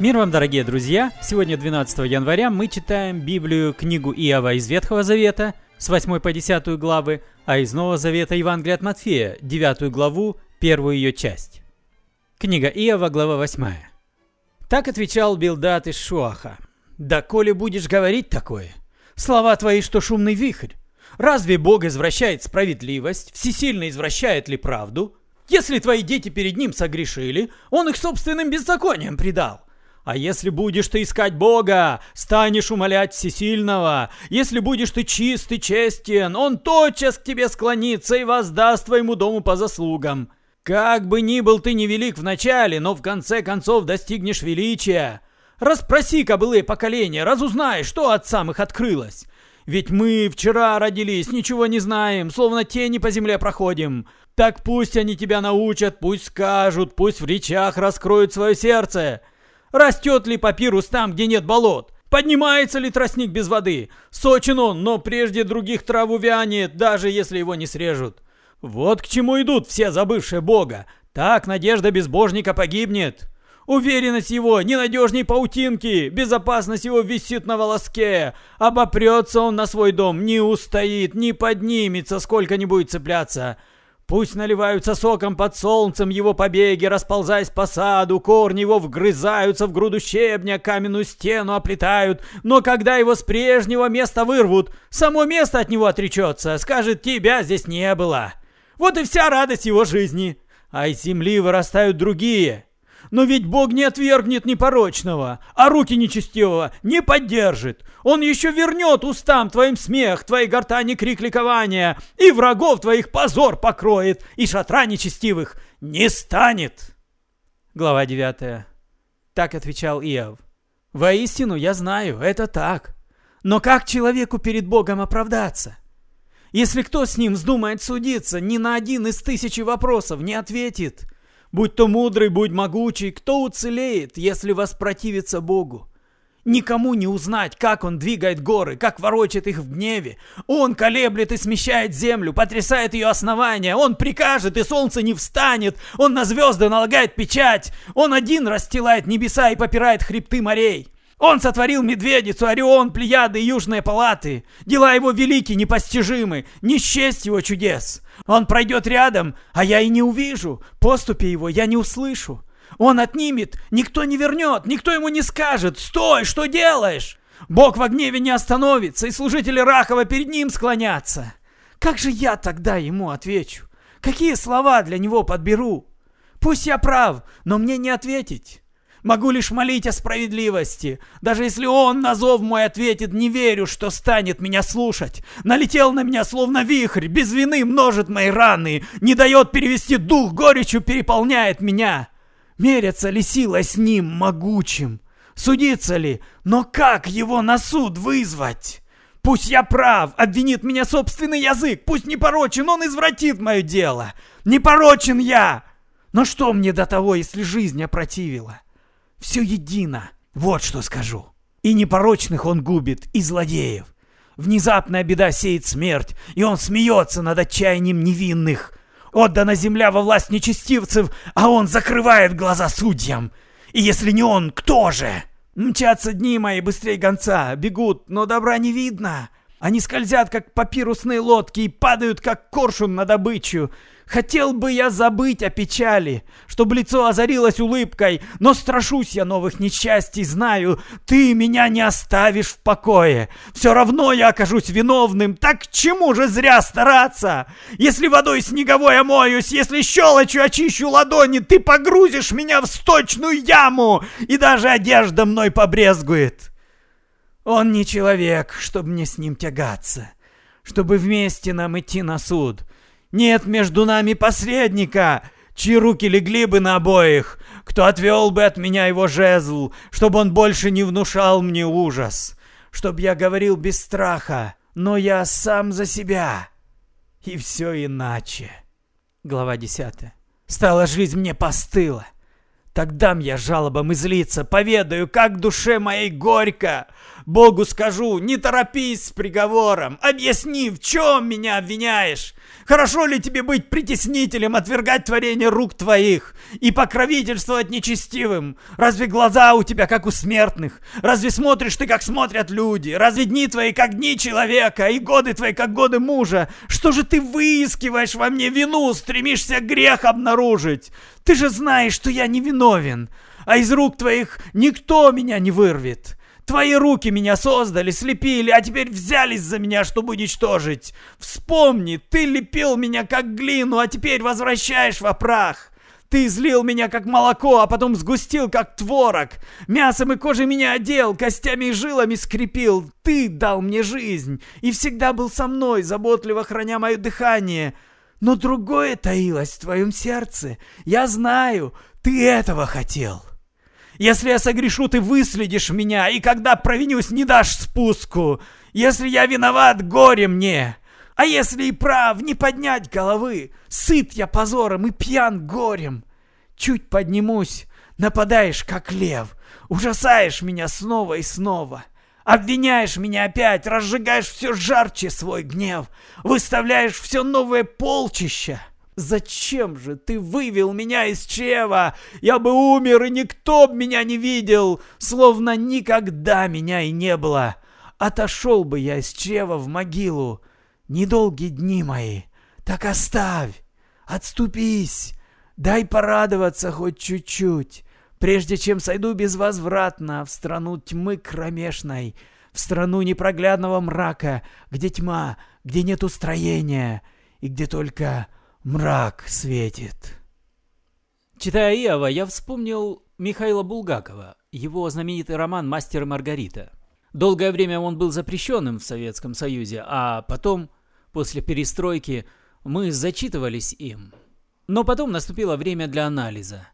Мир вам, дорогие друзья! Сегодня, 12 января, мы читаем Библию, книгу Иова из Ветхого Завета, с 8 по 10 главы, а из Нового Завета Евангелие от Матфея, 9 главу, первую ее часть. Книга Иова, глава 8. Так отвечал Билдат из Шуаха. «Да коли будешь говорить такое, слова твои, что шумный вихрь, разве Бог извращает справедливость, всесильно извращает ли правду? Если твои дети перед ним согрешили, он их собственным беззаконием предал. А если будешь ты искать Бога, станешь умолять Всесильного. Если будешь ты чист и честен, Он тотчас к тебе склонится и воздаст твоему дому по заслугам. Как бы ни был ты невелик в начале, но в конце концов достигнешь величия. Распроси кобылы поколения, разузнай, что от самых открылось. Ведь мы вчера родились, ничего не знаем, словно тени по земле проходим. Так пусть они тебя научат, пусть скажут, пусть в речах раскроют свое сердце. Растет ли папирус там, где нет болот? Поднимается ли тростник без воды? Сочен он, но прежде других траву вянет, даже если его не срежут. Вот к чему идут все забывшие Бога. Так надежда безбожника погибнет. Уверенность его ненадежней паутинки, безопасность его висит на волоске. Обопрется он на свой дом, не устоит, не поднимется, сколько не будет цепляться. Пусть наливаются соком под солнцем его побеги, расползаясь по саду, корни его вгрызаются в груду щебня, каменную стену оплетают, но когда его с прежнего места вырвут, само место от него отречется, скажет, тебя здесь не было. Вот и вся радость его жизни. А из земли вырастают другие, но ведь Бог не отвергнет непорочного, а руки нечестивого не поддержит. Он еще вернет устам твоим смех, твоей гортани крик ликования, и врагов твоих позор покроет, и шатра нечестивых не станет. Глава 9. Так отвечал Иов. Воистину, я знаю, это так. Но как человеку перед Богом оправдаться? Если кто с ним вздумает судиться, ни на один из тысячи вопросов не ответит – Будь то мудрый, будь могучий, кто уцелеет, если воспротивится Богу? Никому не узнать, как он двигает горы, как ворочает их в гневе. Он колеблет и смещает землю, потрясает ее основания. Он прикажет, и солнце не встанет. Он на звезды налагает печать. Он один расстилает небеса и попирает хребты морей. Он сотворил медведицу, Орион, Плеяды и Южные палаты. Дела его велики, непостижимы, не счесть его чудес. Он пройдет рядом, а я и не увижу. Поступи его я не услышу. Он отнимет, никто не вернет, никто ему не скажет. Стой, что делаешь? Бог в гневе не остановится, и служители Рахова перед ним склонятся. Как же я тогда ему отвечу? Какие слова для него подберу? Пусть я прав, но мне не ответить. Могу лишь молить о справедливости. Даже если он на зов мой ответит, не верю, что станет меня слушать. Налетел на меня словно вихрь, без вины множит мои раны, не дает перевести дух, горечью переполняет меня. Мерятся ли силой с ним могучим? Судиться ли? Но как его на суд вызвать? Пусть я прав, обвинит меня собственный язык, пусть не порочен, он извратит мое дело. Не порочен я! Но что мне до того, если жизнь опротивила? Все едино, вот что скажу. И непорочных он губит, и злодеев. Внезапная беда сеет смерть, и он смеется над отчаянием невинных. Отдана земля во власть нечестивцев, а он закрывает глаза судьям. И если не он, кто же? Мчатся дни мои быстрее гонца, бегут, но добра не видно. Они скользят, как папирусные лодки, и падают, как коршун на добычу. Хотел бы я забыть о печали, чтобы лицо озарилось улыбкой, но страшусь я новых несчастий, знаю, ты меня не оставишь в покое. Все равно я окажусь виновным, так к чему же зря стараться? Если водой снеговой омоюсь, если щелочью очищу ладони, ты погрузишь меня в сточную яму, и даже одежда мной побрезгует. Он не человек, чтобы мне с ним тягаться, чтобы вместе нам идти на суд». Нет между нами посредника, чьи руки легли бы на обоих, кто отвел бы от меня его жезл, чтобы он больше не внушал мне ужас, чтобы я говорил без страха, но я сам за себя. И все иначе. Глава 10. Стала жизнь мне постыла. Тогда я жалобам излиться, поведаю, как душе моей горько. Богу скажу, не торопись с приговором, объясни, в чем меня обвиняешь. Хорошо ли тебе быть притеснителем, отвергать творение рук твоих и покровительствовать нечестивым? Разве глаза у тебя, как у смертных? Разве смотришь ты, как смотрят люди? Разве дни твои, как дни человека, и годы твои, как годы мужа? Что же ты выискиваешь во мне вину, стремишься грех обнаружить? Ты же знаешь, что я не виновен, а из рук твоих никто меня не вырвет. Твои руки меня создали, слепили, а теперь взялись за меня, чтобы уничтожить. Вспомни, ты лепил меня как глину, а теперь возвращаешь во прах. Ты излил меня как молоко, а потом сгустил как творог. Мясом и кожей меня одел, костями и жилами скрепил. Ты дал мне жизнь и всегда был со мной, заботливо храня мое дыхание. Но другое таилось в твоем сердце. Я знаю, ты этого хотел. Если я согрешу, ты выследишь меня, и когда провинюсь, не дашь спуску. Если я виноват, горе мне. А если и прав, не поднять головы. Сыт я позором и пьян горем. Чуть поднимусь, нападаешь, как лев. Ужасаешь меня снова и снова. Обвиняешь меня опять, разжигаешь все жарче свой гнев. Выставляешь все новое полчища. Зачем же ты вывел меня из чрева? Я бы умер, и никто б меня не видел, словно никогда меня и не было. Отошел бы я из чрева в могилу. Недолгие дни мои, так оставь, отступись, дай порадоваться хоть чуть-чуть, прежде чем сойду безвозвратно в страну тьмы кромешной, в страну непроглядного мрака, где тьма, где нет устроения и где только Мрак светит. Читая Иова, я вспомнил Михаила Булгакова, его знаменитый роман «Мастер и Маргарита». Долгое время он был запрещенным в Советском Союзе, а потом, после перестройки, мы зачитывались им. Но потом наступило время для анализа.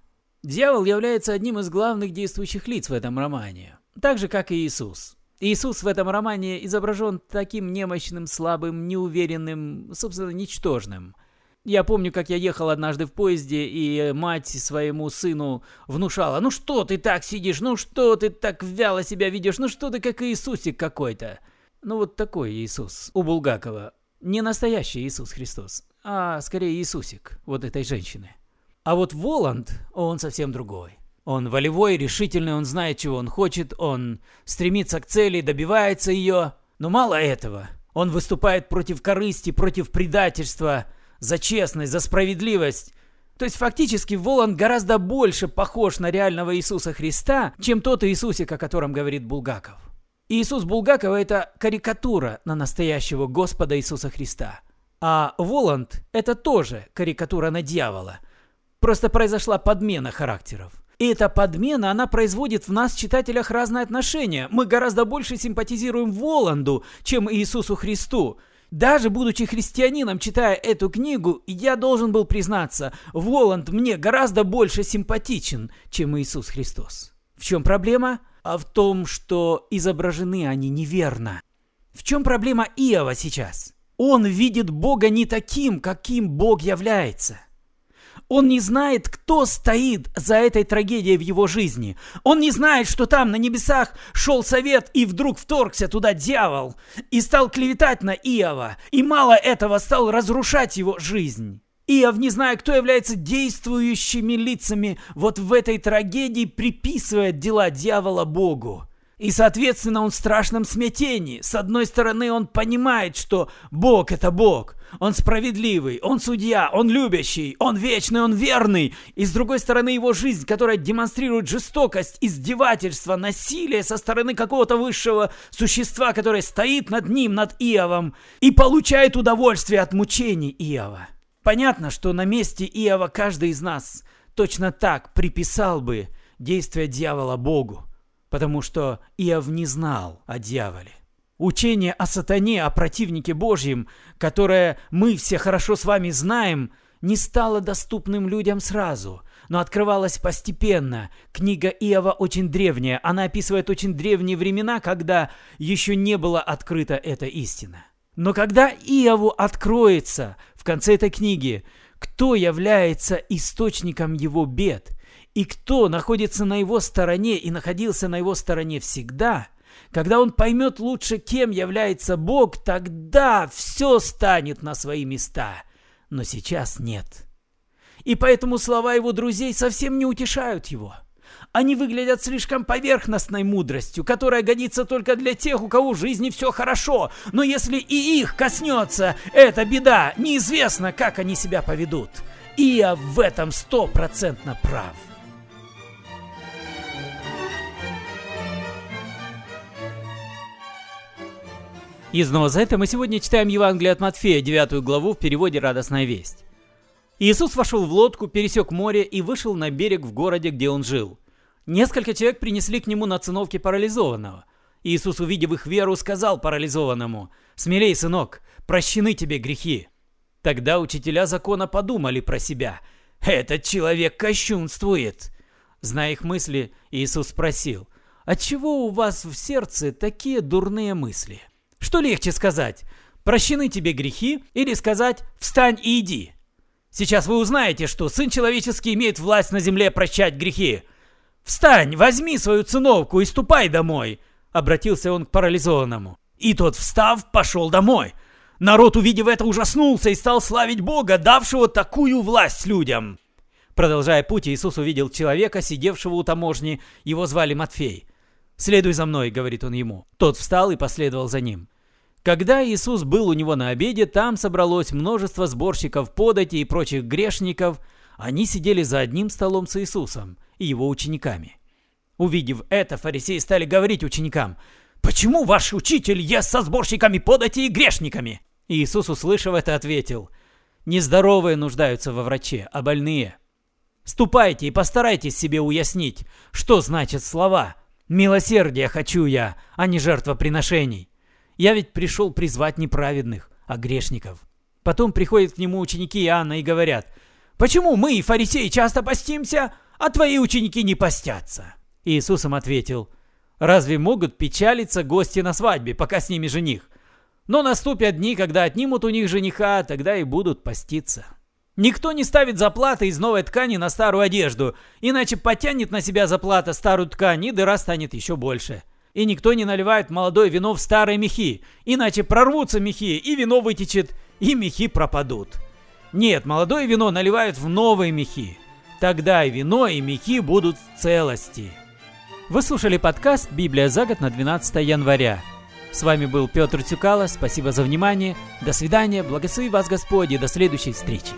Дьявол является одним из главных действующих лиц в этом романе, так же, как и Иисус. Иисус в этом романе изображен таким немощным, слабым, неуверенным, собственно, ничтожным – я помню, как я ехал однажды в поезде, и мать своему сыну внушала, «Ну что ты так сидишь? Ну что ты так вяло себя ведешь? Ну что ты как Иисусик какой-то?» Ну вот такой Иисус у Булгакова. Не настоящий Иисус Христос, а скорее Иисусик вот этой женщины. А вот Воланд, он совсем другой. Он волевой, решительный, он знает, чего он хочет, он стремится к цели, добивается ее. Но мало этого. Он выступает против корысти, против предательства – за честность, за справедливость. То есть фактически Волан гораздо больше похож на реального Иисуса Христа, чем тот Иисусик, о котором говорит Булгаков. Иисус Булгакова – это карикатура на настоящего Господа Иисуса Христа. А Воланд – это тоже карикатура на дьявола. Просто произошла подмена характеров. И эта подмена, она производит в нас, читателях, разные отношения. Мы гораздо больше симпатизируем Воланду, чем Иисусу Христу – даже будучи христианином, читая эту книгу, я должен был признаться, Воланд мне гораздо больше симпатичен, чем Иисус Христос. В чем проблема? А в том, что изображены они неверно. В чем проблема Иова сейчас? Он видит Бога не таким, каким Бог является – он не знает, кто стоит за этой трагедией в его жизни. Он не знает, что там на небесах шел совет, и вдруг вторгся туда дьявол и стал клеветать на Иова, и мало этого стал разрушать его жизнь. Иов, не зная, кто является действующими лицами вот в этой трагедии, приписывает дела дьявола Богу. И, соответственно, он в страшном смятении. С одной стороны, он понимает, что Бог – это Бог. Он справедливый, он судья, он любящий, он вечный, он верный. И с другой стороны, его жизнь, которая демонстрирует жестокость, издевательство, насилие со стороны какого-то высшего существа, которое стоит над ним, над Иовом, и получает удовольствие от мучений Иова. Понятно, что на месте Иова каждый из нас точно так приписал бы действия дьявола Богу потому что Иов не знал о дьяволе. Учение о сатане, о противнике Божьем, которое мы все хорошо с вами знаем, не стало доступным людям сразу, но открывалось постепенно. Книга Иова очень древняя, она описывает очень древние времена, когда еще не была открыта эта истина. Но когда Иову откроется в конце этой книги, кто является источником его бед, И кто находится на его стороне и находился на его стороне всегда, когда он поймет лучше, кем является Бог, тогда все станет на свои места. Но сейчас нет. И поэтому слова его друзей совсем не утешают его. Они выглядят слишком поверхностной мудростью, которая годится только для тех, у кого в жизни все хорошо. Но если и их коснется эта беда, неизвестно, как они себя поведут. И я в этом стопроцентно прав. Из Новозавета мы сегодня читаем Евангелие от Матфея, 9 главу в переводе «Радостная весть». Иисус вошел в лодку, пересек море и вышел на берег в городе, где он жил. Несколько человек принесли к нему на циновке парализованного. Иисус, увидев их веру, сказал парализованному, «Смелей, сынок, прощены тебе грехи». Тогда учителя закона подумали про себя, «Этот человек кощунствует». Зная их мысли, Иисус спросил, «Отчего у вас в сердце такие дурные мысли?» Что легче сказать? Прощены тебе грехи или сказать «встань и иди»? Сейчас вы узнаете, что Сын Человеческий имеет власть на земле прощать грехи. «Встань, возьми свою циновку и ступай домой!» Обратился он к парализованному. И тот, встав, пошел домой. Народ, увидев это, ужаснулся и стал славить Бога, давшего такую власть людям. Продолжая путь, Иисус увидел человека, сидевшего у таможни. Его звали Матфей. «Следуй за мной», — говорит он ему. Тот встал и последовал за ним. Когда Иисус был у него на обеде, там собралось множество сборщиков подати и прочих грешников. Они сидели за одним столом с Иисусом и его учениками. Увидев это, фарисеи стали говорить ученикам, «Почему ваш учитель ест со сборщиками подати и грешниками?» И Иисус, услышав это, ответил, «Нездоровые нуждаются во враче, а больные. Ступайте и постарайтесь себе уяснить, что значат слова «Милосердие хочу я, а не жертвоприношений». Я ведь пришел призвать не праведных, а грешников. Потом приходят к нему ученики Иоанна и говорят, «Почему мы, фарисеи, часто постимся, а твои ученики не постятся?» Иисус им ответил, «Разве могут печалиться гости на свадьбе, пока с ними жених? Но наступят дни, когда отнимут у них жениха, тогда и будут поститься». Никто не ставит заплаты из новой ткани на старую одежду, иначе потянет на себя заплата старую ткань, и дыра станет еще больше. И никто не наливает молодое вино в старые мехи, иначе прорвутся мехи, и вино вытечет, и мехи пропадут. Нет, молодое вино наливают в новые мехи. Тогда и вино, и мехи будут в целости. Вы слушали подкаст «Библия за год» на 12 января. С вами был Петр Тюкало, спасибо за внимание, до свидания, благослови вас Господь и до следующей встречи.